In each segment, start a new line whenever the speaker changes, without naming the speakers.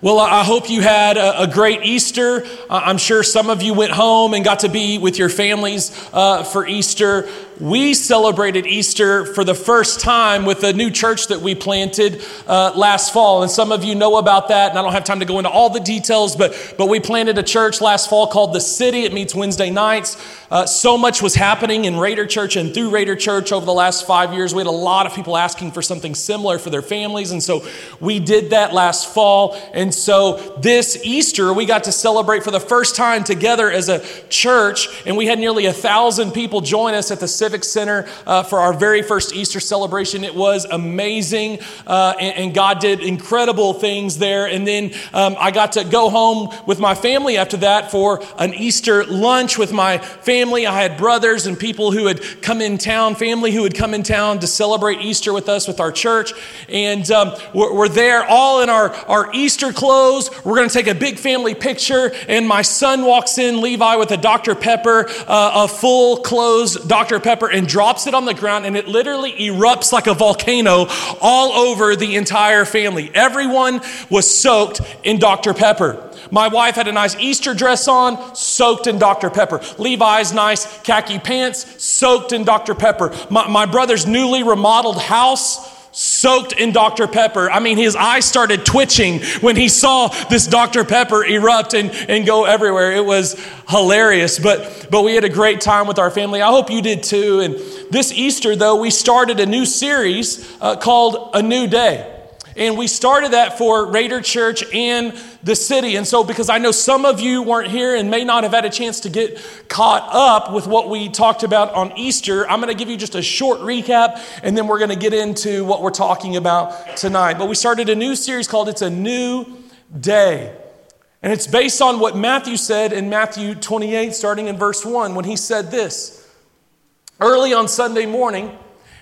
Well, I hope you had a, great Easter. I'm sure some of you went home and got to be with your families uh, for Easter we celebrated Easter for the first time with a new church that we planted uh, last fall. And some of you know about that, and I don't have time to go into all the details, but, but we planted a church last fall called The City. It meets Wednesday nights. Uh, so much was happening in Raider Church and through Raider Church over the last five years. We had a lot of people asking for something similar for their families, and so we did that last fall. And so this Easter, we got to celebrate for the first time together as a church, and we had nearly a thousand people join us at the City Civic Center uh, for our very first Easter celebration. It was amazing, uh, and, and, God did incredible things there. And then um, I got to go home with my family after that for an Easter lunch with my family. I had brothers and people who had come in town, family who had come in town to celebrate Easter with us with our church. And um, we're, we're there all in our, our Easter clothes. We're going to take a big family picture, and my son walks in, Levi, with a Dr. Pepper, uh, a full closed Dr. Pepper pepper and drops it on the ground, and it literally erupts like a volcano all over the entire family. Everyone was soaked in Dr. Pepper. My wife had a nice Easter dress on, soaked in Dr. Pepper. Levi's nice khaki pants, soaked in Dr. Pepper. My, my brother's newly remodeled house, soaked in Dr. Pepper. I mean, his eyes started twitching when he saw this Dr. Pepper erupt and, and go everywhere. It was hilarious, but, but we had a great time with our family. I hope you did too. And this Easter, though, we started a new series uh, called A New Day. And we started that for Raider Church and the city. And so, because I know some of you weren't here and may not have had a chance to get caught up with what we talked about on Easter, I'm going to give you just a short recap and then we're going to get into what we're talking about tonight. But we started a new series called It's a New Day. And it's based on what Matthew said in Matthew 28, starting in verse 1, when he said this Early on Sunday morning,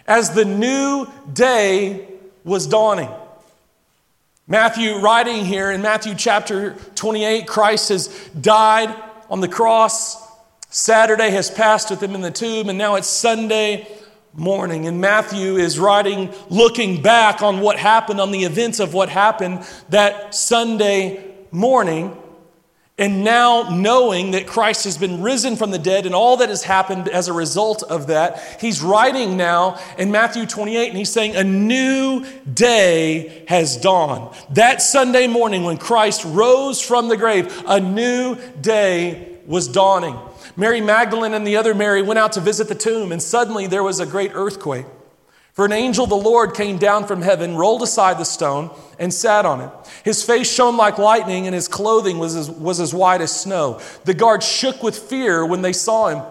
as the new day was dawning. Matthew, writing here in Matthew chapter 28, Christ has died on the cross. Saturday has passed with him in the tomb, and now it's Sunday morning. And Matthew is writing, looking back on what happened, on the events of what happened that Sunday morning. And now, knowing that Christ has been risen from the dead and all that has happened as a result of that, he's writing now in Matthew 28 and he's saying, A new day has dawned. That Sunday morning when Christ rose from the grave, a new day was dawning. Mary Magdalene and the other Mary went out to visit the tomb, and suddenly there was a great earthquake. For an angel of the Lord came down from heaven, rolled aside the stone, and sat on it. His face shone like lightning, and his clothing was as, was as white as snow. The guards shook with fear when they saw him,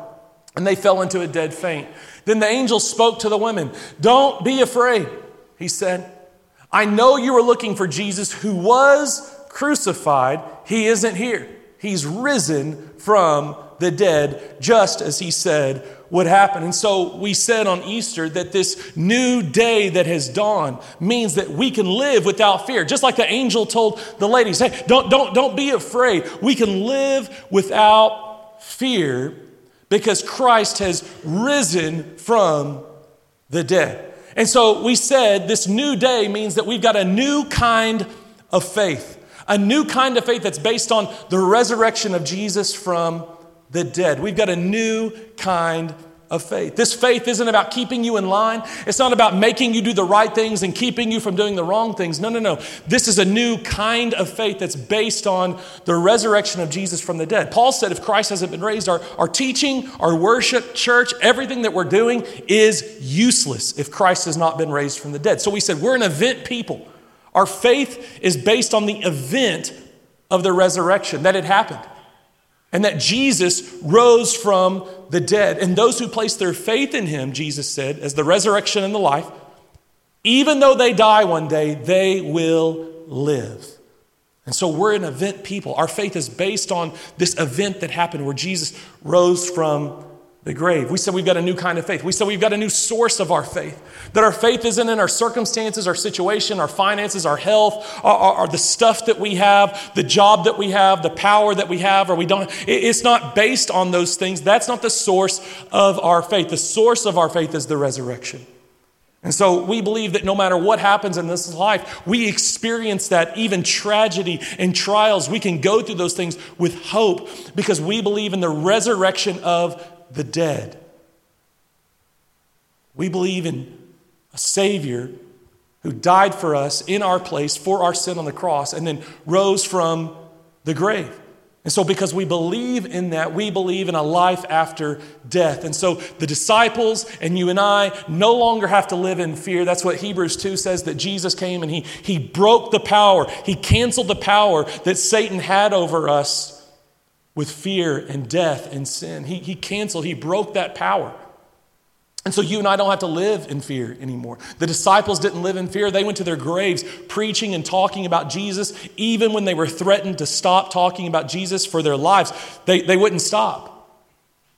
and they fell into a dead faint. Then the angel spoke to the women Don't be afraid, he said. I know you are looking for Jesus who was crucified. He isn't here, he's risen from the dead, just as he said would happen. And so we said on Easter that this new day that has dawned means that we can live without fear. Just like the angel told the ladies, hey, don't, don't, don't be afraid. We can live without fear because Christ has risen from the dead. And so we said this new day means that we've got a new kind of faith, a new kind of faith that's based on the resurrection of Jesus from the dead. We've got a new kind of faith. This faith isn't about keeping you in line. It's not about making you do the right things and keeping you from doing the wrong things. No, no, no. This is a new kind of faith that's based on the resurrection of Jesus from the dead. Paul said if Christ hasn't been raised, our, our teaching, our worship, church, everything that we're doing is useless if Christ has not been raised from the dead. So we said we're an event people. Our faith is based on the event of the resurrection, that it happened and that Jesus rose from the dead. And those who place their faith in him, Jesus said, as the resurrection and the life, even though they die one day, they will live. And so we're an event people. Our faith is based on this event that happened where Jesus rose from the grave. We said we've got a new kind of faith. We said we've got a new source of our faith. That our faith isn't in our circumstances, our situation, our finances, our health, or, or, the stuff that we have, the job that we have, the power that we have, or we don't. It's not based on those things. That's not the source of our faith. The source of our faith is the resurrection. And so we believe that no matter what happens in this life, we experience that even tragedy and trials. We can go through those things with hope because we believe in the resurrection of the dead. We believe in a Savior who died for us in our place for our sin on the cross and then rose from the grave. And so, because we believe in that, we believe in a life after death. And so, the disciples and you and I no longer have to live in fear. That's what Hebrews 2 says that Jesus came and he, he broke the power, he canceled the power that Satan had over us with fear and death and sin. He, he canceled, he broke that power. And so you and I don't have to live in fear anymore. The disciples didn't live in fear. They went to their graves preaching and talking about Jesus. Even when they were threatened to stop talking about Jesus for their lives, they, they wouldn't stop.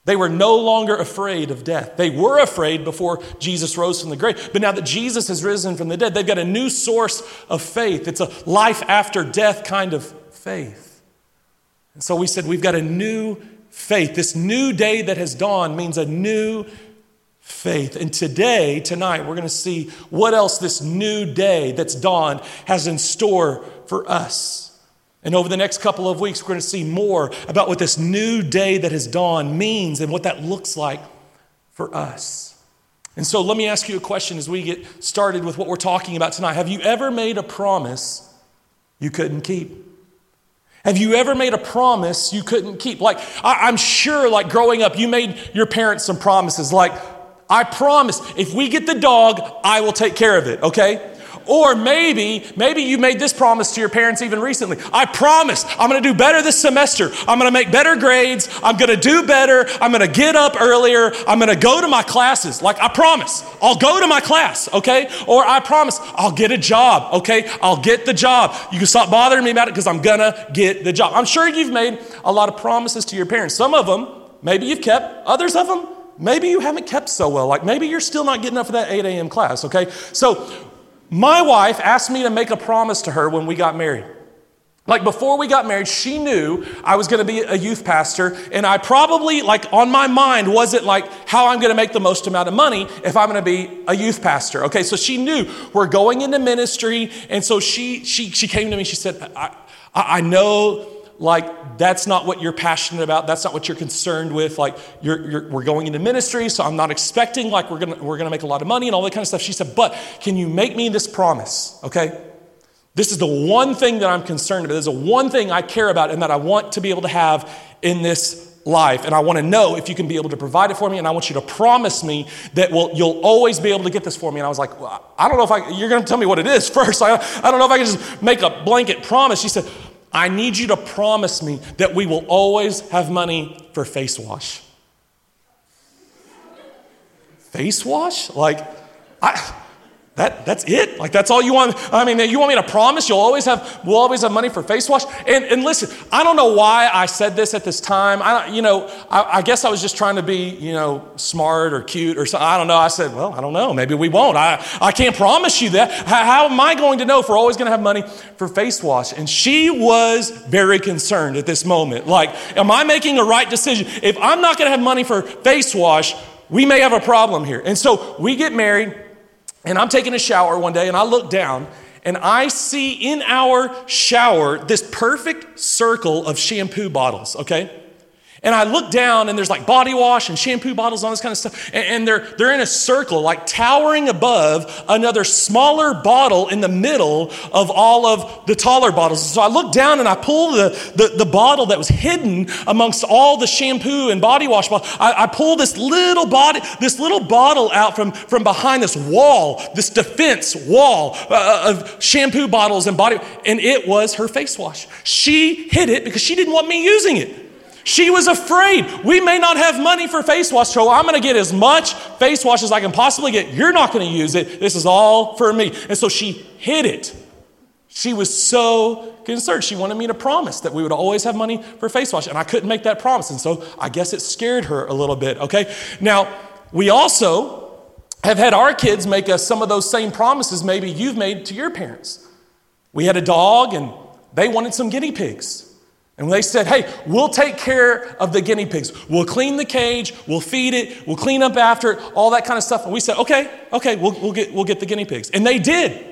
They were no longer afraid of death. They were afraid before Jesus rose from the grave. But now that Jesus has risen from the dead, they've got a new source of faith. It's a life after death kind of faith. And so we said we've got a new faith. This new day that has dawned means a new faith. And today, tonight, we're going to see what else this new day that's dawned has in store for us. And over the next couple of weeks, we're going to see more about what this new day that has dawned means and what that looks like for us. And so, let me ask you a question as we get started with what we're talking about tonight. Have you ever made a promise you couldn't keep? Have you ever made a promise you couldn't keep? Like, I, am sure, like growing up, you made your parents some promises, like, I promise, if we get the dog, I will take care of it, okay? Or maybe, maybe you made this promise to your parents even recently. I promise I'm going to do better this semester. I'm going to make better grades. I'm going to do better. I'm going to get up earlier. I'm going to go to my classes. Like I promise, I'll go to my class, okay? Or I promise I'll get a job, okay? I'll get the job. You can stop bothering me about it because I'm going to get the job. I'm sure you've made a lot of promises to your parents. Some of them, maybe you've kept, others of them, maybe you haven't kept so well. Like maybe you're still not getting up for that 8 a.m. class, okay? So my wife asked me to make a promise to her when we got married. Like before we got married, she knew I was going to be a youth pastor, and I probably, like, on my mind wasn't like how I'm going to make the most amount of money if I'm going to be a youth pastor. Okay, so she knew we're going into ministry, and so she she she came to me. She said, "I I know like that's not what you're passionate about. That's not what you're concerned with. Like you're, you're, we're going into ministry so i'm not expecting like we're gonna we're gonna make a lot of money and all that kind of stuff. She said but can you make me this promise okay? This is the one thing that i'm concerned about. There's a one thing i care about and that i want to be able to have in this life. And i want to know if you can be able to provide it for me and i want you to promise me that will you'll always be able to get this for me. And i was like well, i don't know if i you're to tell me what it is first. I, I don't know if i can just make a blanket promise. She said I need you to promise me that we will always have money for face wash. Face wash? Like, I. That, that's it. Like that's all you want. I mean, you want me to promise you'll always have, we'll always have money for face wash. And, and listen, I don't know why I said this at this time. I, you know, I, I guess I was just trying to be, you know, smart or cute or something. I don't know. I said, well, I don't know. Maybe we won't. I, I can't promise you that. How, how am I going to know if we're always going to have money for face wash? And she was very concerned at this moment. Like, am I making a right decision? If I'm not going to have money for face wash, we may have a problem here. And so we get married. And I'm taking a shower one day and I look down and I see in our shower this perfect circle of shampoo bottles, okay? And I look down and there's like body wash and shampoo bottles, all this kind of stuff. And, and, they're, they're in a circle, like towering above another smaller bottle in the middle of all of the taller bottles. So I look down and I pull the, the, the bottle that was hidden amongst all the shampoo and body wash bottles. I, I pull this little body, this little bottle out from, from behind this wall, this defense wall uh, of shampoo bottles and body, and it was her face wash. She hid it because she didn't want me using it. She was afraid. We may not have money for face wash, so I'm going to get as much face wash as I can possibly get. You're not going to use it. This is all for me. And so she hid it. She was so concerned. She wanted me to promise that we would always have money for face wash, and I couldn't make that promise. And so I guess it scared her a little bit, okay? Now, we also have had our kids make us some of those same promises maybe you've made to your parents. We had a dog, and they wanted some guinea pigs. And they said, hey, we'll take care of the guinea pigs. We'll clean the cage, we'll feed it, we'll clean up after it, all that kind of stuff. And we said, okay, okay, we'll, we'll, get, we'll get the guinea pigs. And they did.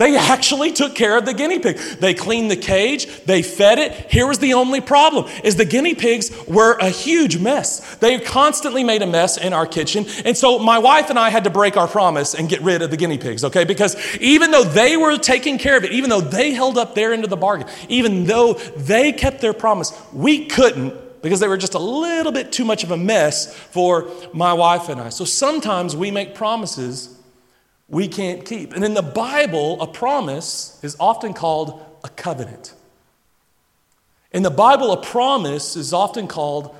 They actually took care of the guinea pig. They cleaned the cage, they fed it. Here was the only problem is the guinea pigs were a huge mess. They constantly made a mess in our kitchen. And so my wife and I had to break our promise and get rid of the guinea pigs, okay? Because even though they were taking care of it, even though they held up their end of the bargain, even though they kept their promise, we couldn't because they were just a little bit too much of a mess for my wife and I. So sometimes we make promises we can't keep. And in the Bible, a promise is often called a covenant. In the Bible, a promise is often called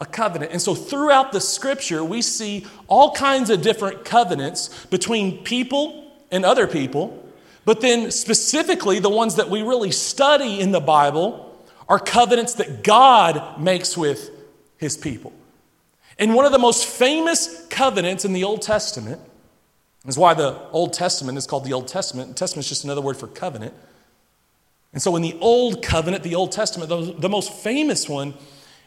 a covenant. And so throughout the scripture, we see all kinds of different covenants between people and other people. But then, specifically, the ones that we really study in the Bible are covenants that God makes with his people. And one of the most famous covenants in the Old Testament that's why the Old Testament is called the Old Testament. The Testament is just another word for covenant. And so, in the Old Covenant, the Old Testament, the, the most famous one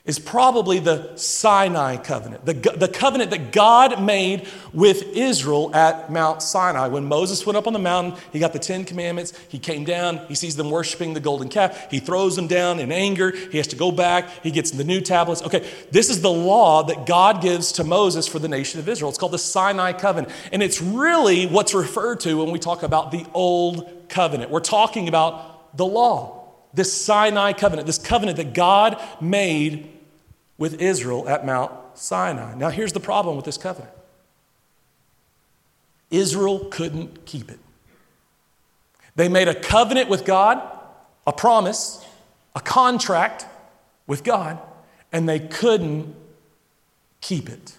is probably the Sinai covenant, the, the covenant that God made with Israel at Mount Sinai. When Moses went up on the mountain, he got the Ten Commandments. He came down, he sees them worshiping the golden calf. He throws them down in anger. He has to go back. He gets the new tablets. Okay, this is the law that God gives to Moses for the nation of Israel. It's called the Sinai covenant. And it's really what's referred to when we talk about the old covenant. We're talking about the law this Sinai covenant, this covenant that God made with Israel at Mount Sinai. Now, here's the problem with this covenant Israel couldn't keep it. They made a covenant with God, a promise, a contract with God, and they couldn't keep it.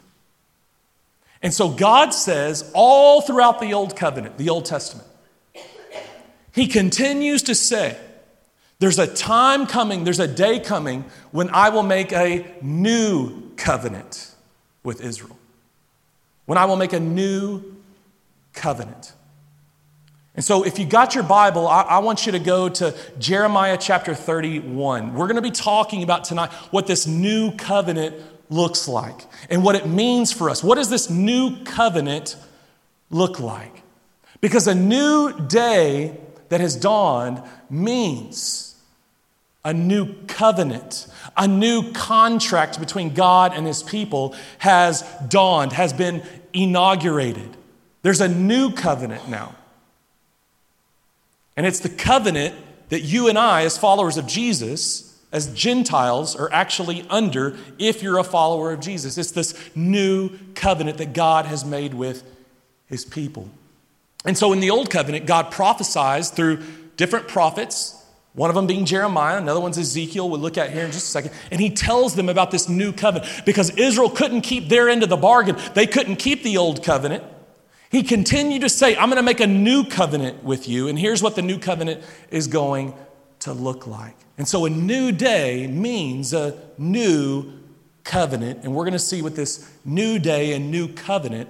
And so God says all throughout the Old Covenant, the Old Testament, He continues to say, there's a time coming, there's a day coming when I will make a new covenant with Israel. When I will make a new covenant. And so, if you got your Bible, I, I, want you to go to Jeremiah chapter 31. We're going to be talking about tonight what this new covenant looks like and what it means for us. What does this new covenant look like? Because a new day that has dawned means a new covenant, a new contract between God and his people has dawned, has been inaugurated. There's a new covenant now. And it's the covenant that you and I, as followers of Jesus, as Gentiles, are actually under if you're a follower of Jesus. It's this new covenant that God has made with his people. And so in the old covenant, God prophesies through different prophets one of them being Jeremiah, another one's Ezekiel, we'll look at here in just a second. And he tells them about this new covenant because Israel couldn't keep their end of the bargain. They couldn't keep the old covenant. He continued to say, I'm going to make a new covenant with you. And here's what the new covenant is going to look like. And so a new day means a new covenant. And we're going to see what this new day and new covenant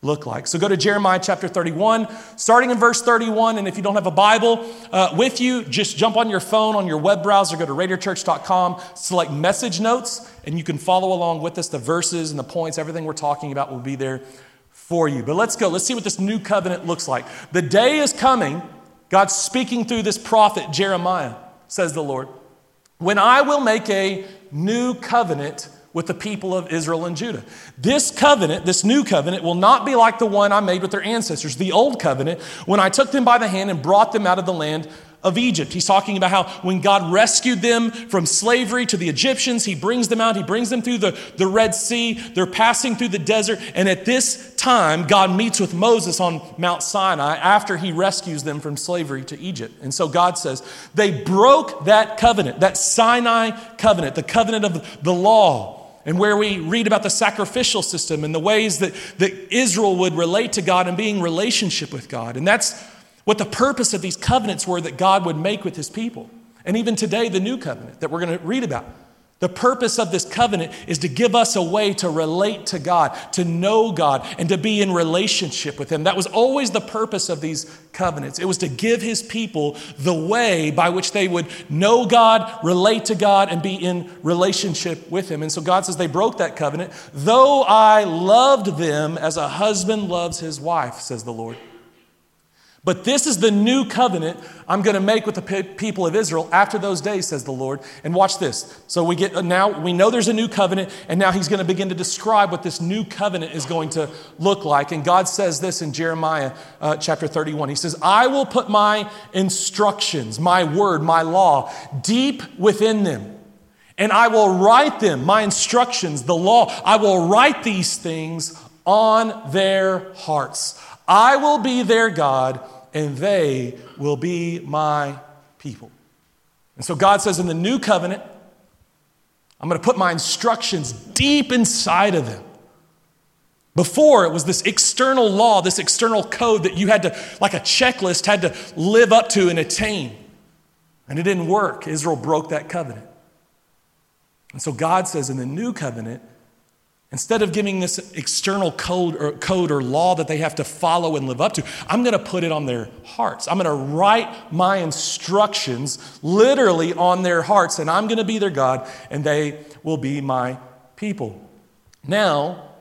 look like. So go to Jeremiah chapter 31, starting in verse 31. And if you don't have a Bible uh, with you, just jump on your phone, on your web browser, go to raiderchurch.com, select message notes, and you can follow along with us. The verses and the points, everything we're talking about will be there for you. But let's go. Let's see what this new covenant looks like. The day is coming, God's speaking through this prophet, Jeremiah, says the Lord, when I will make a new covenant with the people of Israel and Judah. This covenant, this new covenant, will not be like the one I made with their ancestors, the old covenant, when I took them by the hand and brought them out of the land of Egypt. He's talking about how when God rescued them from slavery to the Egyptians, He brings them out, He brings them through the, the Red Sea. They're passing through the desert. And at this time, God meets with Moses on Mount Sinai after He rescues them from slavery to Egypt. And so God says, they broke that covenant, that Sinai covenant, the covenant of the law and where we read about the sacrificial system and the ways that, that Israel would relate to God and being relationship with God. And that's what the purpose of these covenants were that God would make with his people. And even today, the new covenant that we're going to read about. The purpose of this covenant is to give us a way to relate to God, to know God, and to be in relationship with Him. That was always the purpose of these covenants. It was to give His people the way by which they would know God, relate to God, and be in relationship with Him. And so God says they broke that covenant. Though I loved them as a husband loves his wife, says the Lord. But this is the new covenant I'm going to make with the people of Israel after those days, says the Lord. And watch this. So we get now, we know there's a new covenant, and now he's going to begin to describe what this new covenant is going to look like. And God says this in Jeremiah uh, chapter 31. He says, I will put my instructions, my word, my law, deep within them. And I will write them, my instructions, the law, I will write these things on their hearts. I will be their God and they will be my people. And so God says in the new covenant, I'm going to put my instructions deep inside of them. Before, it was this external law, this external code that you had to, like a checklist, had to live up to and attain. And it didn't work. Israel broke that covenant. And so God says in the new covenant, Instead of giving this external code or, code or law that they have to follow and live up to, I'm going to put it on their hearts. I'm going to write my instructions literally on their hearts, and I'm going to be their God, and they will be my people. Now,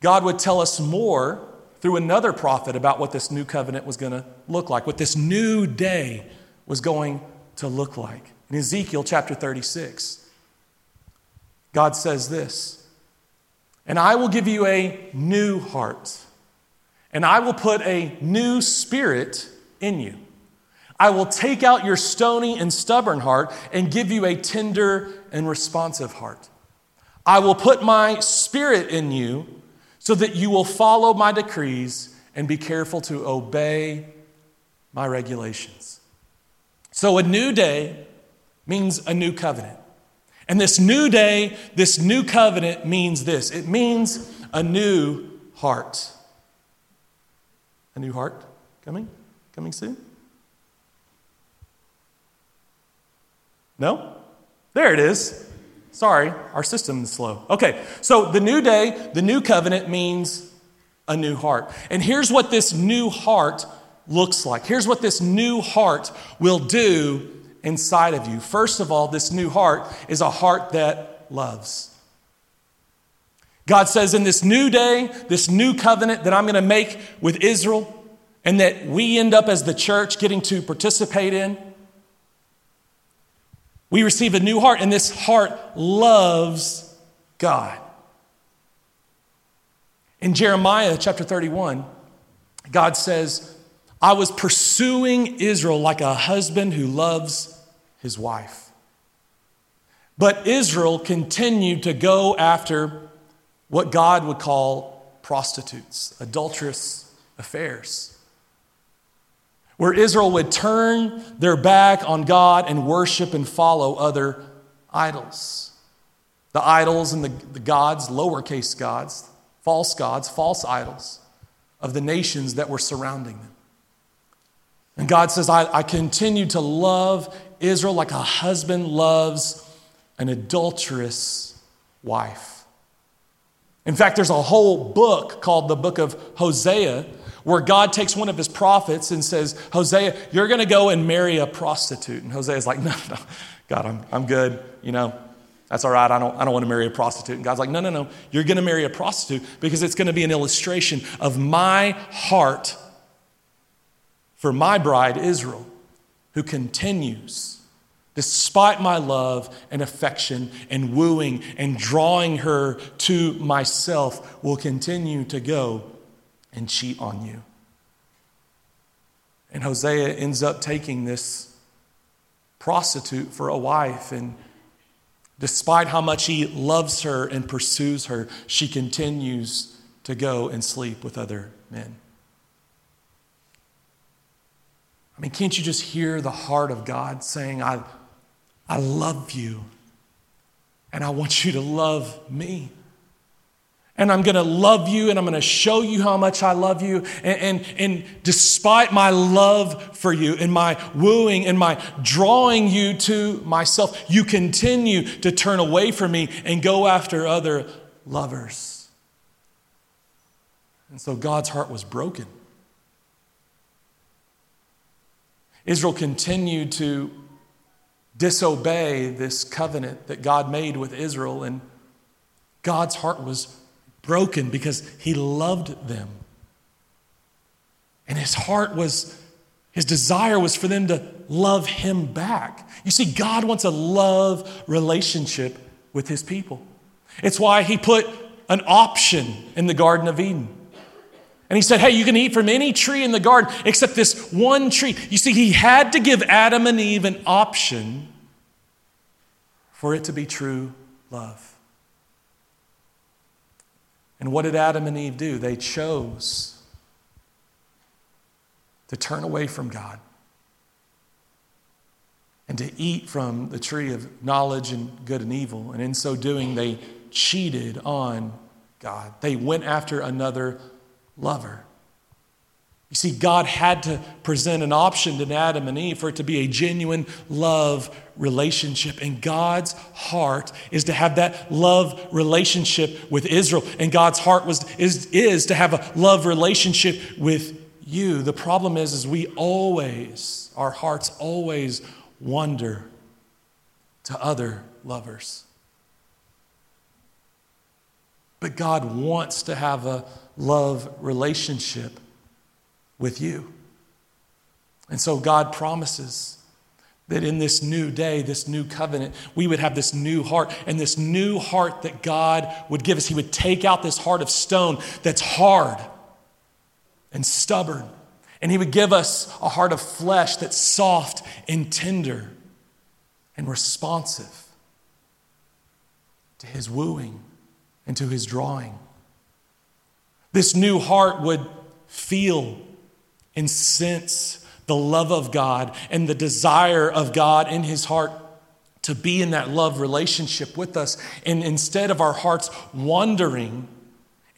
God would tell us more through another prophet about what this new covenant was going to look like, what this new day was going to look like. In Ezekiel chapter 36, God says this. And I will give you a new heart, and I will put a new spirit in you. I will take out your stony and stubborn heart and give you a tender and responsive heart. I will put my spirit in you so that you will follow my decrees and be careful to obey my regulations. So, a new day means a new covenant. And this new day, this new covenant means this it means a new heart. A new heart coming? Coming soon? No? There it is. Sorry, our system is slow. Okay, so the new day, the new covenant means a new heart. And here's what this new heart looks like. Here's what this new heart will do inside of you. First of all, this new heart is a heart that loves. God says, in this new day, this new covenant that I'm going to make with Israel, and that we end up as the church getting to participate in, we receive a new heart, and this heart loves God. In Jeremiah chapter 31, God says, I was pursuing Israel like a husband who loves his wife. But Israel continued to go after what God would call prostitutes, adulterous affairs. Where Israel would turn their back on God and worship and follow other idols. The idols and the, the gods, lowercase gods, false gods, false idols of the nations that were surrounding them. And God says, I, I continue to love Israel like a husband loves an adulterous wife. In fact, there's a whole book called the book of Hosea where God takes one of his prophets and says, Hosea, you're going to go and marry a prostitute. And Hosea's like, no, no, God, I'm, I'm good. You know, that's all right. I don't, I don't want to marry a prostitute. And God's like, no, no, no. You're going to marry a prostitute because it's going to be an illustration of my heart for my bride, Israel, who continues, despite my love and affection and wooing and drawing her to myself, will continue to go and cheat on you. And Hosea ends up taking this prostitute for a wife. And despite how much he loves her and pursues her, she continues to go and sleep with other men. I mean, can't you just hear the heart of God saying, I, I love you and I want you to love me? And I'm going to love you and I'm going to show you how much I love you. And, and, and despite my love for you and my wooing and my drawing you to myself, you continue to turn away from me and go after other lovers. And so God's heart was broken. Israel continued to disobey this covenant that God made with Israel, and God's heart was broken because he loved them. And his heart was, his desire was for them to love him back. You see, God wants a love relationship with his people. It's why he put an option in the Garden of Eden. And he said, Hey, you can eat from any tree in the garden except this one tree. You see, he had to give Adam and Eve an option for it to be true love. And what did Adam and Eve do? They chose to turn away from God and to eat from the tree of knowledge and good and evil. And in so doing, they cheated on God. They went after another lover. You see, God had to present an option to Adam and Eve for it to be a genuine love relationship. And God's heart is to have that love relationship with Israel. And God's heart was, is, is to have a love relationship with you. The problem is, is we always, our hearts always wander to other lovers. But God wants to have a love relationship with you. And so God promises that in this new day, this new covenant, we would have this new heart. And this new heart that God would give us, He would take out this heart of stone that's hard and stubborn. And He would give us a heart of flesh that's soft and tender and responsive to His wooing and to His drawing. This new heart would feel and sense the love of God and the desire of God in his heart to be in that love relationship with us. And instead of our hearts wandering,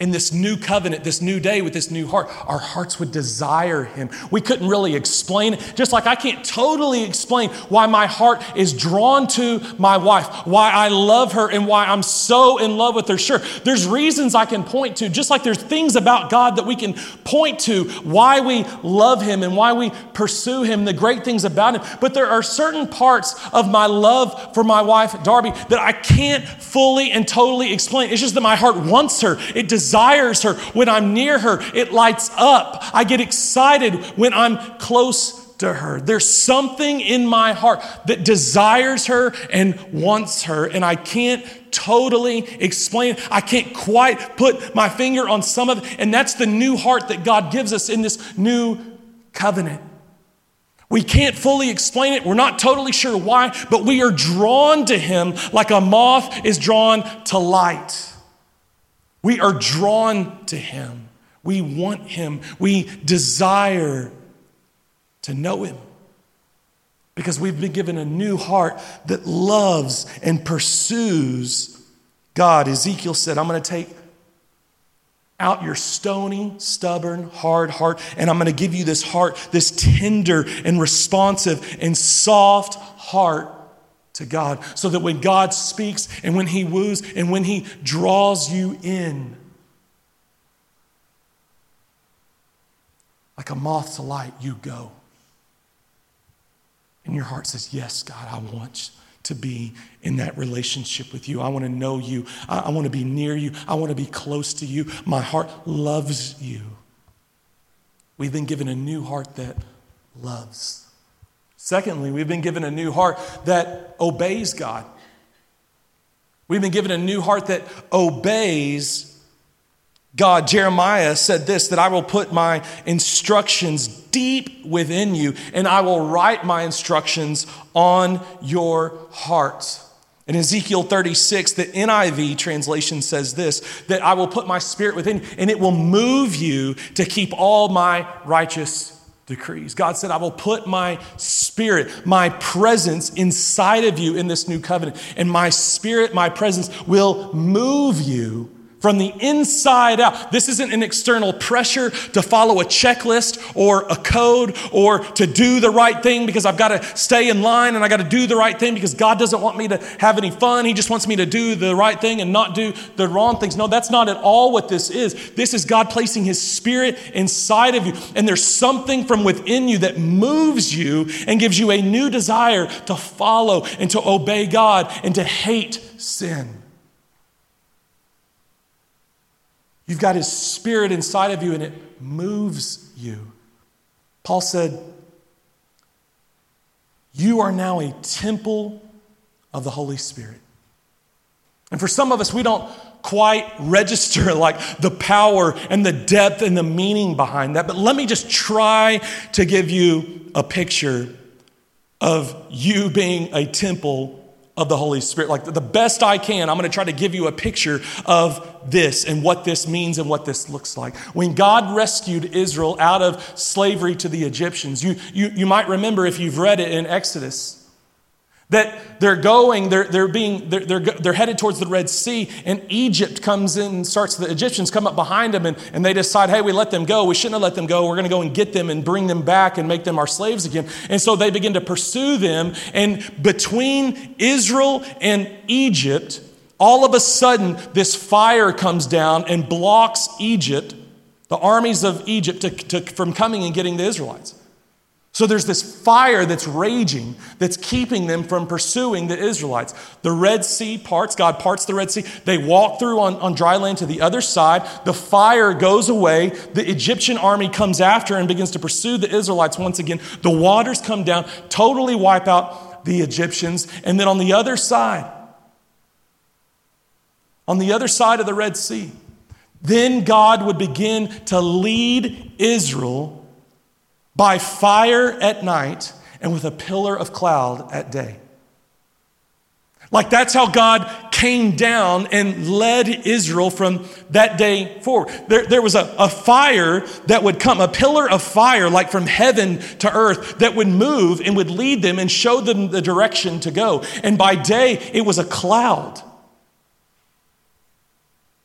in this new covenant, this new day with this new heart, our hearts would desire Him. We couldn't really explain it, just like I can't totally explain why my heart is drawn to my wife, why I love her, and why I'm so in love with her. Sure, there's reasons I can point to, just like there's things about God that we can point to why we love Him and why we pursue Him, the great things about Him. But there are certain parts of my love for my wife, Darby, that I can't fully and totally explain. It's just that my heart wants her. It desires desires her. When I'm near her, it lights up. I get excited when I'm close to her. There's something in my heart that desires her and wants her, and I can't totally explain. I can't quite put my finger on some of it, and that's the new heart that God gives us in this new covenant. We can't fully explain it. We're not totally sure why, but we are drawn to Him like a moth is drawn to light. We are drawn to Him. We want Him. We desire to know Him because we've been given a new heart that loves and pursues God. Ezekiel said, I'm going to take out your stony, stubborn, hard heart, and I'm going to give you this heart, this tender and responsive and soft heart to God so that when God speaks and when He woos and when He draws you in, like a moth to light, you go. And your heart says, Yes, God, I want to be in that relationship with you. I want to know you. I, I want to be near you. I want to be close to you. My heart loves you. We've been given a new heart that loves. Secondly, we've been given a new heart that obeys God. We've been given a new heart that obeys God. Jeremiah said this that I will put my instructions deep within you, and I will write my instructions on your heart. In Ezekiel 36, the NIV translation says this that I will put my spirit within you, and it will move you to keep all my righteous decrees. God said, I will put my spirit, my presence inside of you in this new covenant. And my spirit, my presence will move you from the inside out. This isn't an external pressure to follow a checklist or a code or to do the right thing because I've got to stay in line and I got to do the right thing because God doesn't want me to have any fun. He just wants me to do the right thing and not do the wrong things. No, that's not at all what this is. This is God placing His Spirit inside of you. And there's something from within you that moves you and gives you a new desire to follow and to obey God and to hate sin. You've got His Spirit inside of you and it moves you. Paul said, You are now a temple of the Holy Spirit. And for some of us, we don't quite register like the power and the depth and the meaning behind that. But let me just try to give you a picture of you being a temple of the Holy Spirit. Like the best I can, I'm going to try to give you a picture of this and what this means and what this looks like. When God rescued Israel out of slavery to the Egyptians, you, you, you might remember if you've read it in Exodus that they're going, they're, they're being, they're, they're, they're headed towards the Red Sea, and Egypt comes in and starts, the Egyptians come up behind them, and, and they decide, hey, we let them go. We shouldn't have let them go. We're going to go and get them and bring them back and make them our slaves again. And so they begin to pursue them, and between Israel and Egypt, all of a sudden, this fire comes down and blocks Egypt, the armies of Egypt, to, to, from coming and getting the Israelites. So there's this fire that's raging that's keeping them from pursuing the Israelites. The Red Sea parts, God parts the Red Sea. They walk through on, on dry land to the other side. The fire goes away. The Egyptian army comes after and begins to pursue the Israelites once again. The waters come down, totally wipe out the Egyptians. And then on the other side, on the other side of the Red Sea, then God would begin to lead Israel by fire at night and with a pillar of cloud at day. Like that's how God came down and led Israel from that day forward. There, there was a, a fire that would come, a pillar of fire, like from heaven to earth, that would move and would lead them and show them the direction to go. And by day, it was a cloud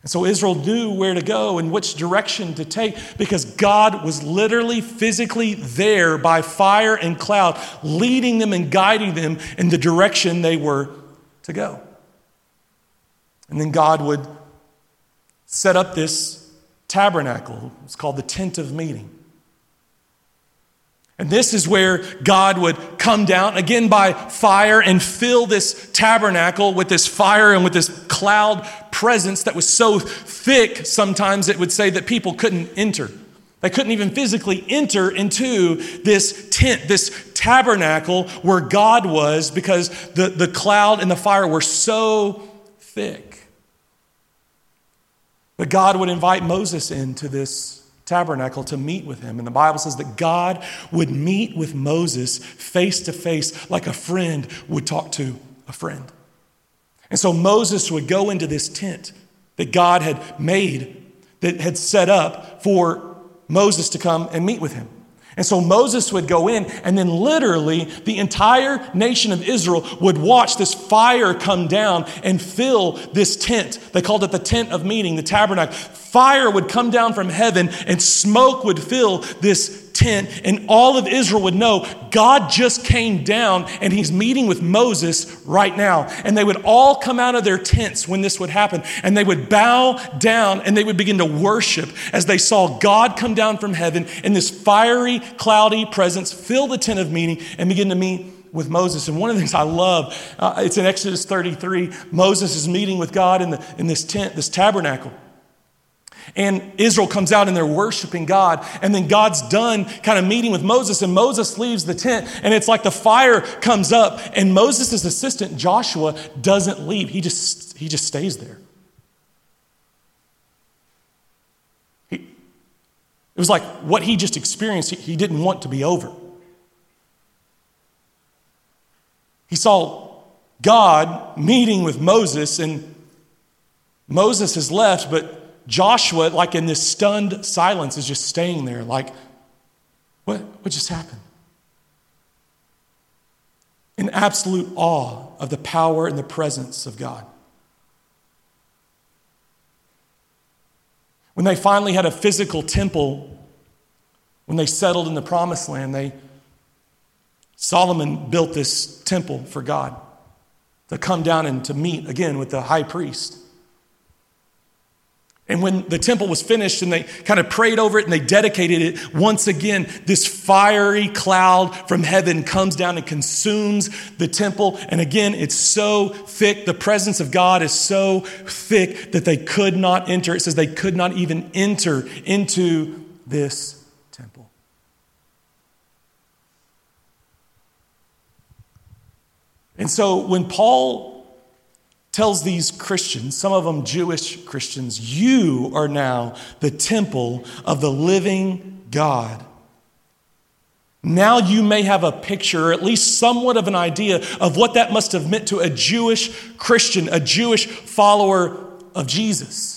and so Israel knew where to go and which direction to take because God was literally physically there by fire and cloud, leading them and guiding them in the direction they were to go. And then God would set up this tabernacle. It's called the tent of meeting. And this is where God would come down again by fire and fill this tabernacle with this fire and with this cloud presence that was so thick, sometimes it would say that people couldn't enter. They couldn't even physically enter into this tent, this tabernacle where God was because the, the cloud and the fire were so thick. But God would invite Moses into this tabernacle to meet with him. And the Bible says that God would meet with Moses face to face like a friend would talk to a friend. And so Moses would go into this tent that God had made, that had set up for Moses to come and meet with him. And so Moses would go in, and then literally the entire nation of Israel would watch this fire come down and fill this tent. They called it the tent of meeting, the tabernacle. Fire would come down from heaven, and smoke would fill this tent, and all of Israel would know God just came down and he's meeting with Moses right now. And they would all come out of their tents when this would happen, and they would bow down and they would begin to worship as they saw God come down from heaven in this fiery, cloudy presence, fill the tent of meeting, and begin to meet with Moses. And one of the things I love, uh, it's in Exodus 33. Moses is meeting with God in, the, in this tent, this tabernacle. And Israel comes out and they're worshiping God. And then God's done kind of meeting with Moses, and Moses leaves the tent. And it's like the fire comes up, and Moses' assistant, Joshua, doesn't leave. He just, he just stays there. He, it was like what he just experienced, he, he didn't want to be over. He saw God meeting with Moses, and Moses has left, but Joshua, like in this stunned silence, is just staying there, like, what, what just happened? In absolute awe of the power and the presence of God. When they finally had a physical temple, when they settled in the promised land, they Solomon built this temple for God to come down and to meet again with the high priest. And when the temple was finished and they kind of prayed over it and they dedicated it, once again, this fiery cloud from heaven comes down and consumes the temple. And again, it's so thick. The presence of God is so thick that they could not enter. It says they could not even enter into this temple. And so when Paul tells these Christians, some of them Jewish Christians, you are now the temple of the living God. Now you may have a picture, or at least somewhat of an idea, of what that must have meant to a Jewish Christian, a Jewish follower of Jesus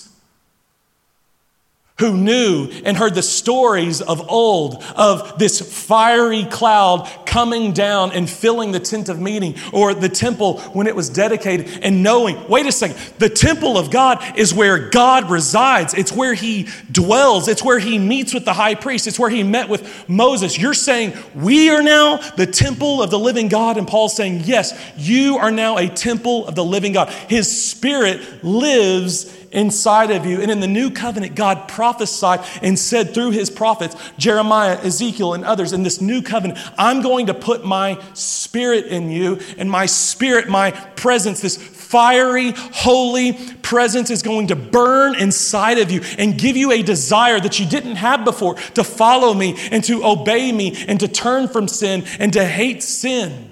who knew and heard the stories of old of this fiery cloud coming down and filling the tent of meeting or the temple when it was dedicated and knowing, wait a second, the temple of God is where God resides. It's where he dwells. It's where he meets with the high priest. It's where he met with Moses. You're saying we are now the temple of the living God. And Paul's saying, yes, you are now a temple of the living God. His spirit lives inside of you. And in the new covenant, God prophesied and said through his prophets, Jeremiah, Ezekiel, and others, in this new covenant, I'm going to put my spirit in you, and my spirit, my presence, this fiery, holy presence is going to burn inside of you and give you a desire that you didn't have before to follow me and to obey me and to turn from sin and to hate sin.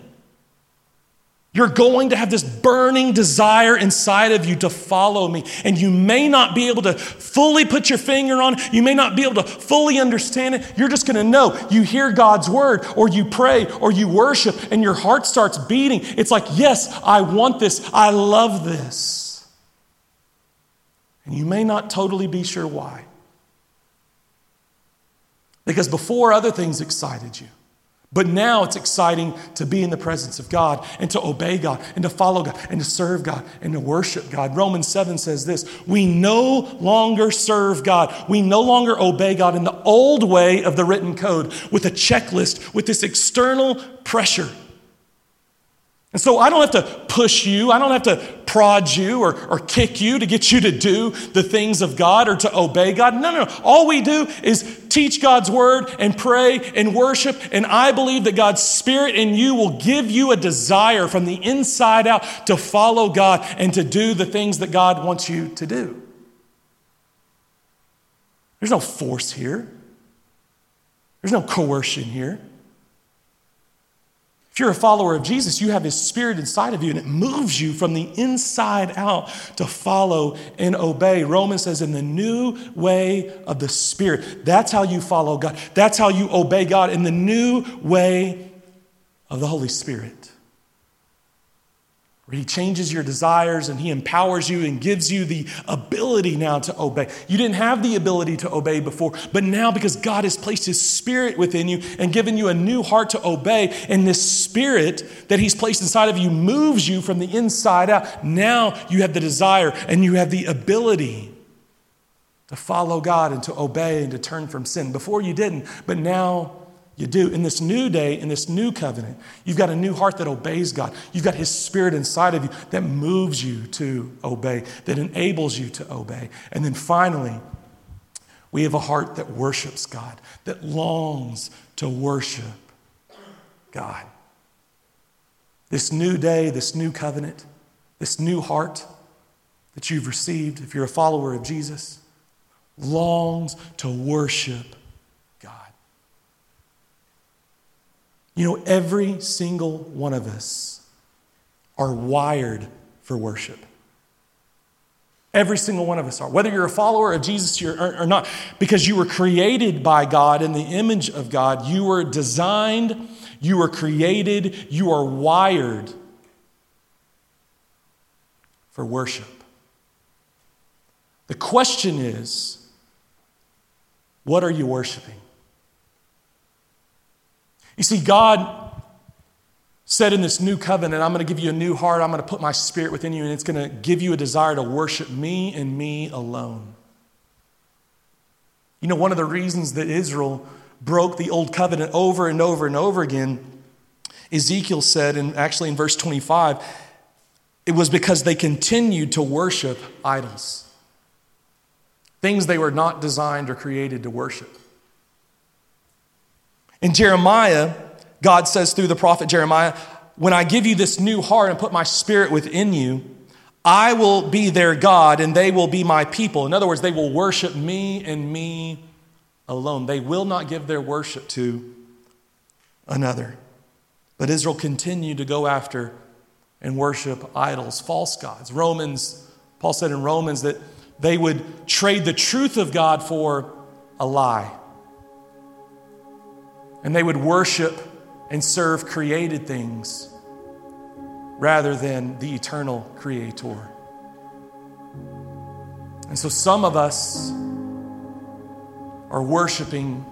You're going to have this burning desire inside of you to follow me. And you may not be able to fully put your finger on it. You may not be able to fully understand it. You're just going to know. You hear God's word, or you pray, or you worship, and your heart starts beating. It's like, yes, I want this. I love this. And you may not totally be sure why. Because before other things excited you. But now it's exciting to be in the presence of God and to obey God and to follow God and to serve God and to worship God. Romans 7 says this We no longer serve God. We no longer obey God in the old way of the written code with a checklist, with this external pressure. And so I don't have to push you, I don't have to prod you or, or kick you to get you to do the things of God or to obey God. No, no, no. All we do is teach God's word and pray and worship. And I believe that God's spirit in you will give you a desire from the inside out to follow God and to do the things that God wants you to do. There's no force here, there's no coercion here. If you're a follower of Jesus, you have His Spirit inside of you and it moves you from the inside out to follow and obey. Romans says, in the new way of the Spirit. That's how you follow God. That's how you obey God in the new way of the Holy Spirit where He changes your desires and He empowers you and gives you the ability now to obey. You didn't have the ability to obey before, but now because God has placed His Spirit within you and given you a new heart to obey, and this Spirit that He's placed inside of you moves you from the inside out, now you have the desire and you have the ability to follow God and to obey and to turn from sin. Before you didn't, but now you do. In this new day, in this new covenant, you've got a new heart that obeys God. You've got His Spirit inside of you that moves you to obey, that enables you to obey. And then finally, we have a heart that worships God, that longs to worship God. This new day, this new covenant, this new heart that you've received, if you're a follower of Jesus, longs to worship You know, every single one of us are wired for worship. Every single one of us are. Whether you're a follower of Jesus or, not, because you were created by God in the image of God, you were designed, you were created, you are wired for worship. The question is what are you worshiping? You see, God said in this new covenant, I'm going to give you a new heart. I'm going to put my spirit within you, and it's going to give you a desire to worship me and me alone.
You know, one of the reasons that Israel broke the old covenant over and over and over again, Ezekiel said, and actually in verse 25, it was because they continued to worship idols, things they were not designed or created to worship. In Jeremiah, God says through the prophet Jeremiah, When I give you this new heart and put my spirit within you, I will be their God and they will be my people. In other words, they will worship me and me alone. They will not give their worship to another. But Israel continued to go after and worship idols, false gods. Romans, Paul said in Romans that they would trade the truth of God for a lie. And they would worship and serve created things rather than the eternal creator. And so some of us are worshiping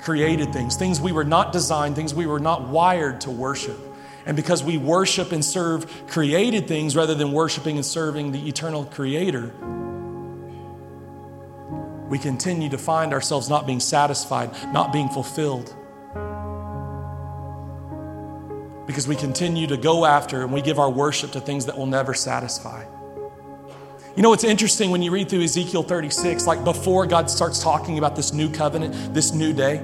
created things, things we were not designed, things we were not wired to worship. And because we worship and serve created things rather than worshiping and serving the eternal creator, we continue to find ourselves not being satisfied, not being fulfilled. Because we continue to go after and we give our worship to things that will never satisfy. You know, it's interesting when you read through Ezekiel 36, like before God starts talking about this new covenant, this new day.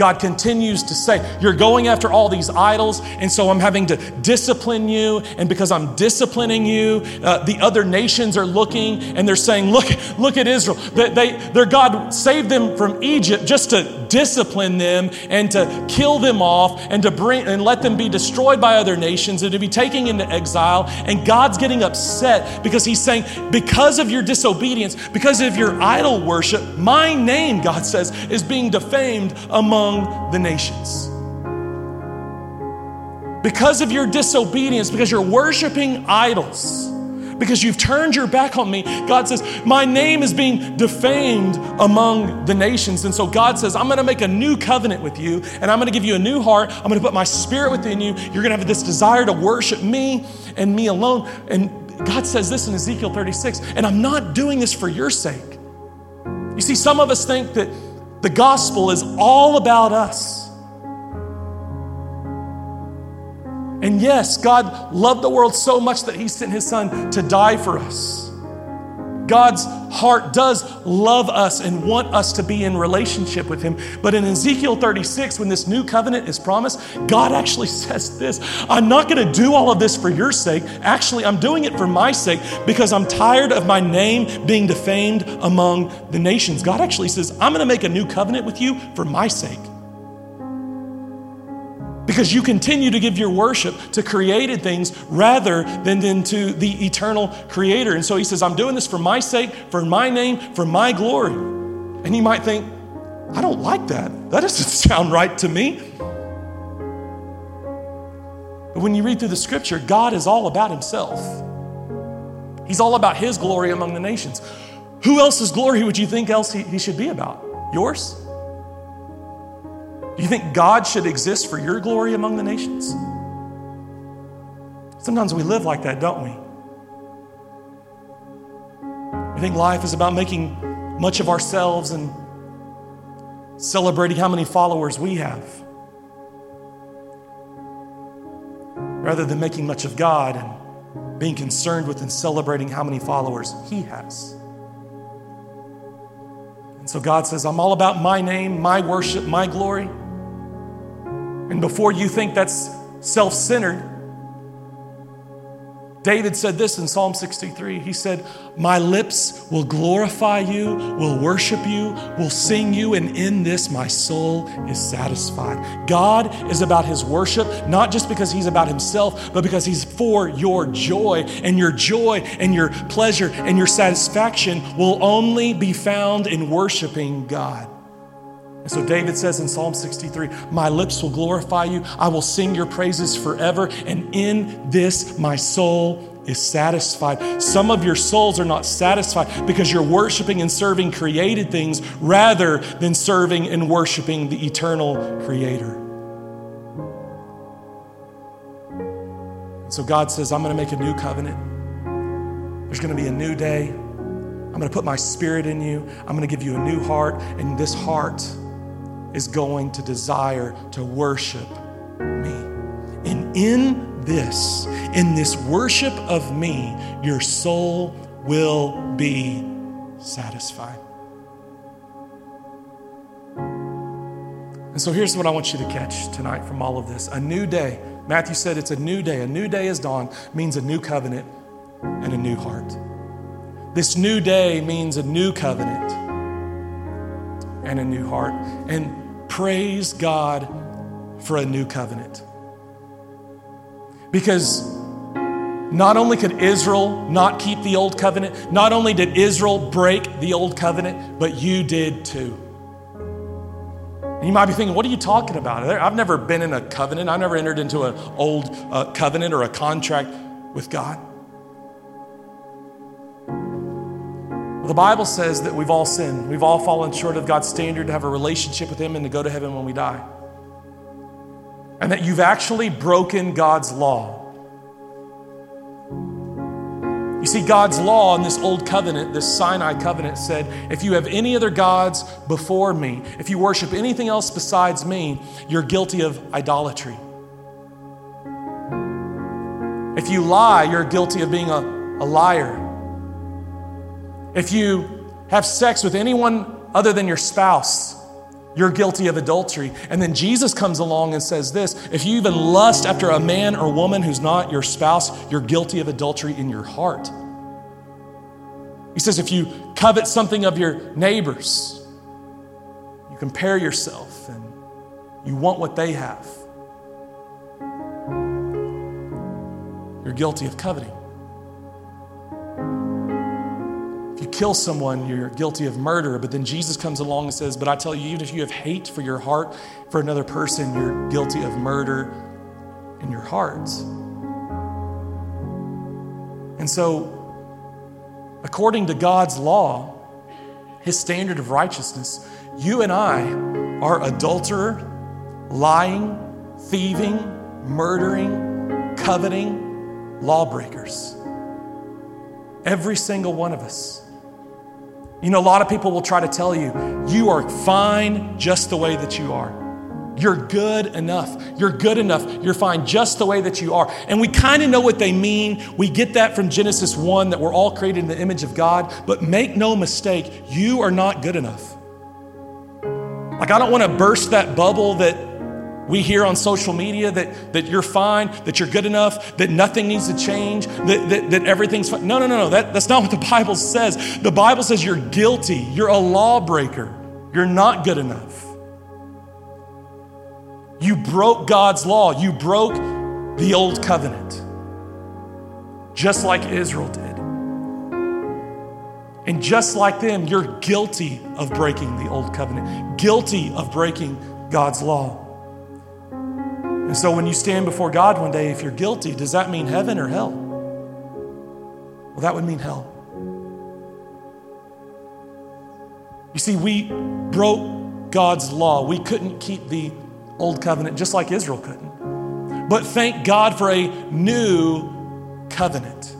God continues to say, You're going after all these idols, and so I'm having to discipline you. And because I'm disciplining you, uh, the other nations are looking and they're saying, Look, look at Israel. They, they, their God saved them from Egypt just to discipline them and to kill them off and to bring and let them be destroyed by other nations and to be taken into exile. And God's getting upset because He's saying, Because of your disobedience, because of your idol worship, my name, God says, is being defamed among among the nations. Because of your disobedience, because you're worshiping idols, because you've turned your back on me, God says, My name is being defamed among the nations. And so God says, I'm going to make a new covenant with you, and I'm going to give you a new heart. I'm going to put my spirit within you. You're going to have this desire to worship me and me alone. And God says this in Ezekiel 36, and I'm not doing this for your sake. You see, some of us think that the gospel is all about us. And yes, God loved the world so much that He sent His Son to die for us. God's heart does love us and want us to be in relationship with Him. But in Ezekiel 36, when this new covenant is promised, God actually says this I'm not going to do all of this for your sake. Actually, I'm doing it for my sake because I'm tired of my name being defamed among the nations. God actually says, I'm going to make a new covenant with you for my sake because you continue to give your worship to created things rather than, than to the eternal creator. And so he says, I'm doing this for my sake, for my name, for my glory. And you might think, I don't like that. That doesn't sound right to me. But when you read through the scripture, God is all about himself. He's all about his glory among the nations. Who else's glory would you think else he, he should be about? Yours? You think God should exist for your glory among the nations? Sometimes we live like that, don't we? We think life is about making much of ourselves and celebrating how many followers we have, rather than making much of God and being concerned with and celebrating how many followers He has. And so God says, I'm all about my name, my worship, my glory. And before you think that's self centered, David said this in Psalm 63. He said, My lips will glorify you, will worship you, will sing you, and in this my soul is satisfied. God is about his worship, not just because he's about himself, but because he's for your joy. And your joy and your pleasure and your satisfaction will only be found in worshiping God. And so David says in Psalm 63 My lips will glorify you, I will sing your praises forever, and in this my soul is satisfied. Some of your souls are not satisfied because you're worshiping and serving created things rather than serving and worshiping the eternal Creator. so God says, I'm going to make a new covenant. There's going to be a new day. I'm going to put my spirit in you. I'm going to give you a new heart. And this heart is going to desire to worship me. And in this, in this worship of me, your soul will be satisfied. And so here's what I want you to catch tonight from all of this a new day. Matthew said it's a new day. A new day is dawn means a new covenant and a new heart. This new day means a new covenant and a new heart. And praise God for a new covenant. Because not only could Israel not keep the old covenant, not only did Israel break the old covenant, but you did too. And you might be thinking, what are you talking about? I've never been in a covenant. I've never entered into an old uh, covenant or a contract with God. The Bible says that we've all sinned. We've all fallen short of God's standard to have a relationship with Him and to go to heaven when we die. And that you've actually broken God's law. You see, God's law in this old covenant, this Sinai covenant, said if you have any other gods before me, if you worship anything else besides me, you're guilty of idolatry. If you lie, you're guilty of being a, a liar. If you have sex with anyone other than your spouse, you're guilty of adultery. And then Jesus comes along and says this if you even lust after a man or woman who's not your spouse, you're guilty of adultery in your heart. He says if you covet something of your neighbors, you compare yourself and you want what they have, you're guilty of coveting. Kill someone, you're guilty of murder. But then Jesus comes along and says, But I tell you, even if you have hate for your heart for another person, you're guilty of murder in your heart. And so, according to God's law, his standard of righteousness, you and I are adulterer, lying, thieving, murdering, coveting, lawbreakers. Every single one of us. You know, a lot of people will try to tell you, you are fine just the way that you are. You're good enough. You're good enough. You're fine just the way that you are. And we kind of know what they mean. We get that from Genesis 1 that we're all created in the image of God. But make no mistake, you are not good enough. Like, I don't want to burst that bubble that we hear on social media that, that you're fine, that you're good enough, that nothing needs to change, that, that, that everything's fine. No, no, no, no. That, that's not what the Bible says. The Bible says you're guilty, you're a lawbreaker, you're not good enough. You broke God's law, you broke the old covenant, just like Israel did. And just like them, you're guilty of breaking the old covenant, guilty of breaking God's law. And so when you stand before God one day, if you're guilty, does that mean heaven or hell? Well, that would mean hell. You see, we broke God's law. We couldn't keep the old covenant just like Israel couldn't. But thank God for a new covenant.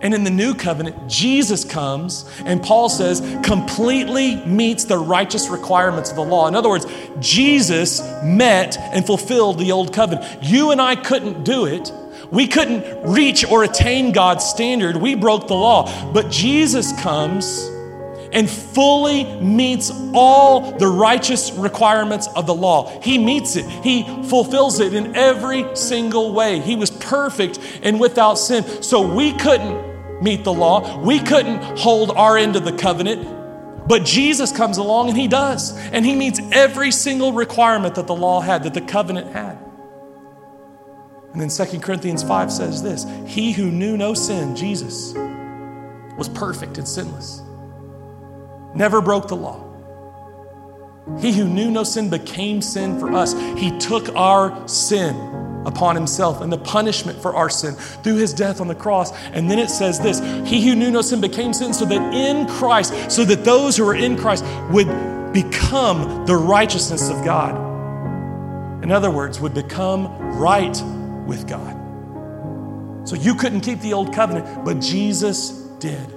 And in the new covenant, Jesus comes and Paul says completely meets the righteous requirements of the law. In other words, Jesus met and fulfilled the old covenant. You and I couldn't do it. We couldn't reach or attain God's standard. We broke the law. But Jesus comes and fully meets all the righteous requirements of the law. He meets it, He fulfills it in every single way. He was perfect and without sin. So we couldn't meet the law, we couldn't hold our end of the covenant. But Jesus comes along and He does. And He meets every single requirement that the law had, that the covenant had. And then 2 Corinthians 5 says this He who knew no sin, Jesus, was perfect and sinless never broke the law. He who knew no sin became sin for us. He took our sin upon himself and the punishment for our sin through his death on the cross. And then it says this He who knew no sin became sin so that in Christ, so that those who are in Christ would become the righteousness of God. In other words, would become right with God. So you couldn't keep the old covenant, but Jesus did.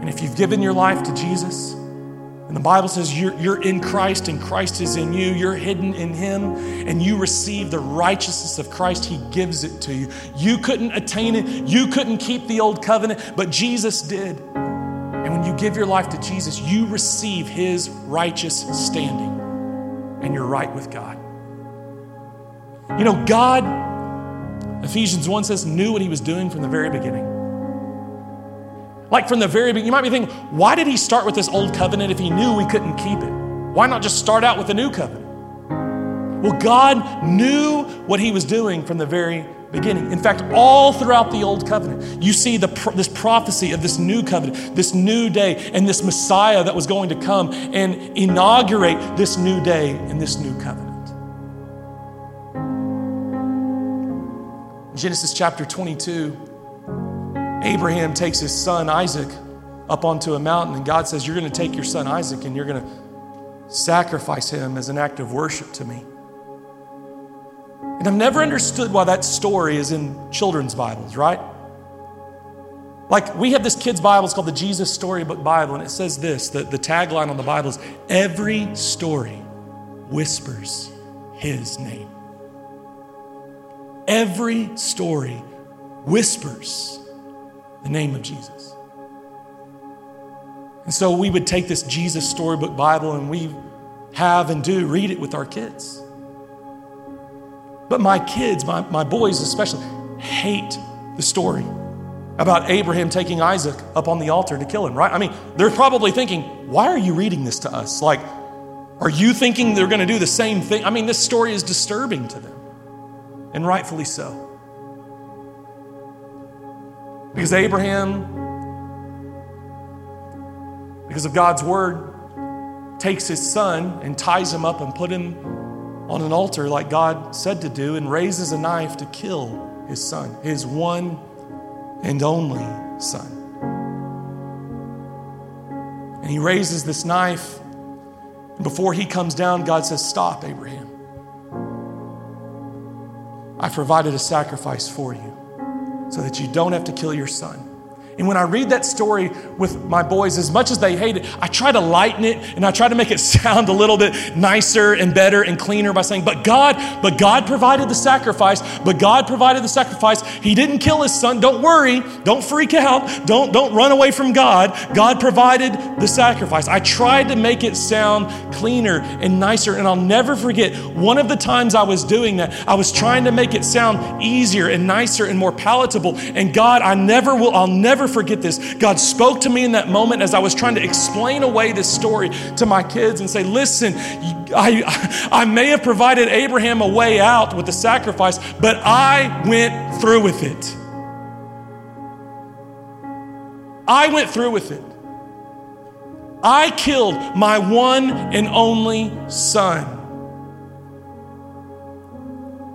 And if you've given your life to Jesus, and the Bible says you're, you're in Christ and Christ is in you, you're hidden in Him, and you receive the righteousness of Christ, He gives it to you. You couldn't attain it, you couldn't keep the old covenant, but Jesus did. And when you give your life to Jesus, you receive His righteous standing, and you're right with God. You know, God, Ephesians 1 says, knew what He was doing from the very beginning. Like from the very beginning, you might be thinking, why did he start with this old covenant if he knew we couldn't keep it? Why not just start out with a new covenant? Well, God knew what he was doing from the very beginning. In fact, all throughout the old covenant, you see the, this prophecy of this new covenant, this new day, and this Messiah that was going to come and inaugurate this new day and this new covenant. Genesis chapter 22 Abraham takes his son Isaac up onto a mountain, and God says, You're going to take your son Isaac and you're going to sacrifice him as an act of worship to me. And I've never understood why that story is in children's Bibles, right? Like, we have this kid's Bible, it's called the Jesus Storybook Bible, and it says this the, the tagline on the Bible is Every story whispers his name. Every story whispers the name of Jesus. And so we would take this Jesus Storybook Bible and we have and do read it with our kids. But my kids, my, my boys especially, hate the story about Abraham taking Isaac up on the altar to kill him, right? I mean, they're probably thinking, why are you reading this to us? Like, are you thinking they're going to do the same thing? I mean, this story is disturbing to them, and rightfully so. Because Abraham, because of God's word, takes his son and ties him up and put him on an altar like God said to do and raises a knife to kill his son, his one and only son. And he raises this knife. And before he comes down, God says, Stop, Abraham. I've provided a sacrifice for you so that you don't have to kill your son. And when I read that story with my boys, as much as they hate it, I try to lighten it and I try to make it sound a little bit nicer and better and cleaner by saying, but God, but God provided the sacrifice, but God provided the sacrifice. He didn't kill his son. Don't worry. Don't freak out. Don't, don't run away from God. God provided the sacrifice. I tried to make it sound cleaner and nicer. And I'll never forget one of the times I was doing that, I was trying to make it sound easier and nicer and more palatable. And God, I never will, I'll never forget this. God spoke to me in that moment as I was trying to explain away this story to my kids and say, listen, I, I may have provided Abraham a way out with the sacrifice, but I went through with it. I went through with it. I killed my one and only son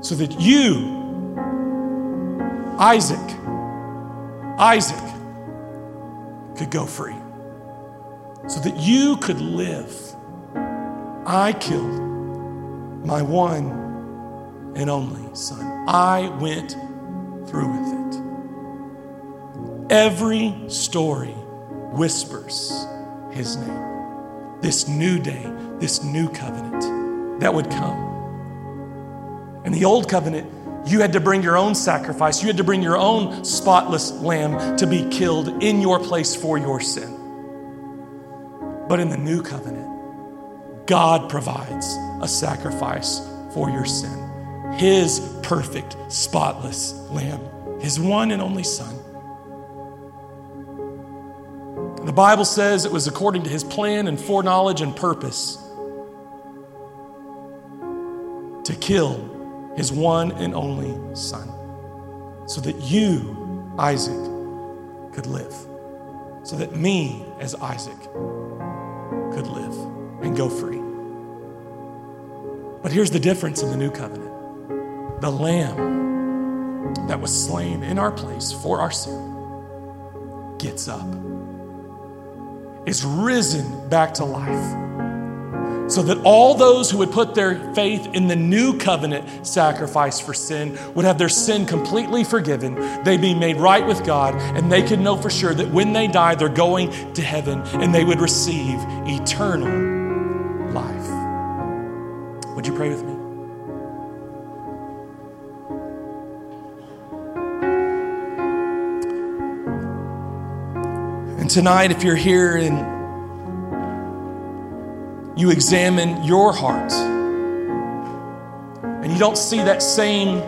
so that you, Isaac, Isaac, could go free, so that you could live. I killed my one and only son. I went through with it. Every story whispers his name. This new day, this new covenant that would come. And the old covenant you had to bring your own sacrifice. You had to bring your own spotless lamb to be killed in your place for your sin. But in the new covenant, God provides a sacrifice for your sin. His perfect, spotless lamb, his one and only son. The Bible says it was according to his plan and foreknowledge and purpose to kill his one and only son, so that you, Isaac, could live, so that me, as Isaac, could live and go free. But here's the difference in the new covenant the lamb that was slain in our place for our sin gets up, is risen back to life so that all those who would put their faith in the new covenant sacrifice for sin would have their sin completely forgiven. They'd be made right with God, and they could know for sure that when they die, they're going to heaven and they would receive eternal life. Would you pray with me? And tonight, if you're here and you examine your heart and you don't see that same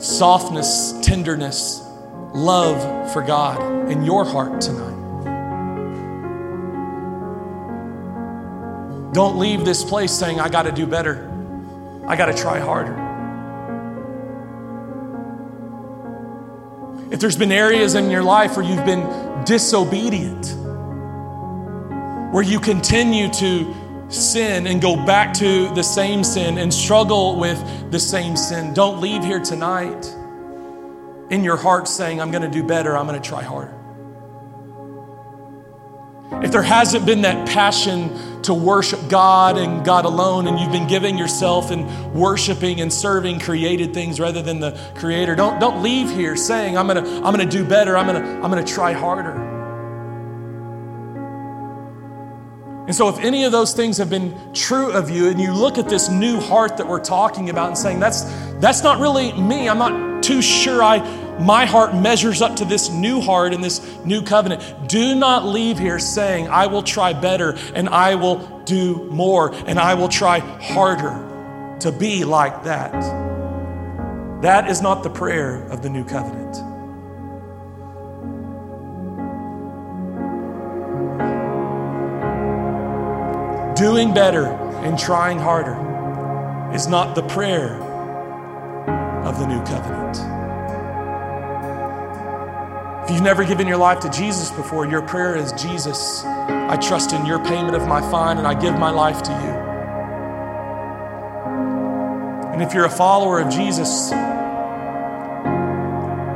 softness, tenderness, love for God in your heart tonight. Don't leave this place saying, I got to do better. I got to try harder. If there's been areas in your life where you've been disobedient, where you continue to sin and go back to the same sin and struggle with the same sin, don't leave here tonight in your heart saying, I'm going to do better, I'm going to try harder. If there hasn't been that passion to worship God and God alone, and you've been giving yourself and worshiping and serving created things rather than the Creator, don't, don't leave here saying, I'm gonna, I'm gonna do better, I'm gonna, I'm gonna try harder. And so, if any of those things have been true of you, and you look at this new heart that we're talking about and saying, that's, that's not really me, I'm not too sure I, my heart measures up to this new heart and this new covenant, do not leave here saying, I will try better and I will do more and I will try harder to be like that. That is not the prayer of the new covenant. Doing better and trying harder is not the prayer of the new covenant. If you've never given your life to Jesus before, your prayer is Jesus, I trust in your payment of my fine and I give my life to you. And if you're a follower of Jesus,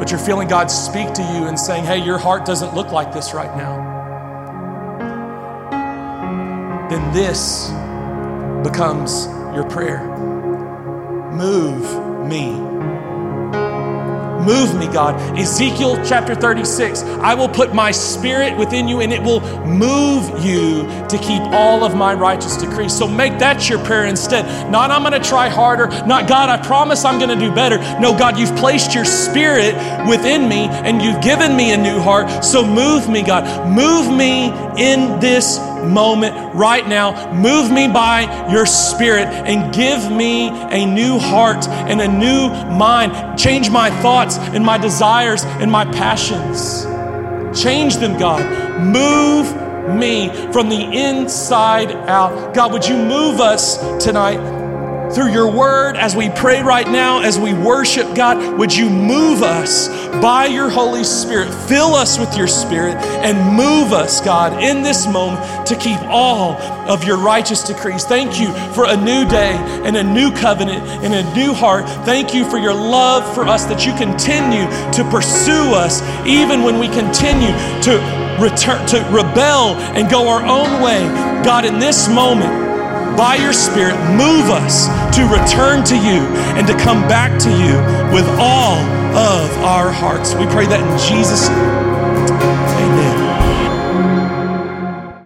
but you're feeling God speak to you and saying, hey, your heart doesn't look like this right now then this becomes your prayer. Move me Move me, God. Ezekiel chapter 36 I will put my spirit within you and it will move you to keep all of my righteous decrees. So make that your prayer instead. Not, I'm going to try harder. Not, God, I promise I'm going to do better. No, God, you've placed your spirit within me and you've given me a new heart. So move me, God. Move me in this moment right now. Move me by your spirit and give me a new heart and a new mind. Change my thoughts and my desires and my passions. Change them, God. Move me from the inside out. God, would you move us tonight? Through your word as we pray right now, as we worship God, would you move us by your Holy Spirit? Fill us with your Spirit and move us, God, in this moment to keep all of your righteous decrees. Thank you for a new day and a new covenant and a new heart. Thank you for your love for us that you continue to pursue us even when we continue to return to rebel and go our own way. God, in this moment, by your Spirit, move us to return to you and to come back to you with all of our hearts. We pray that in Jesus' name.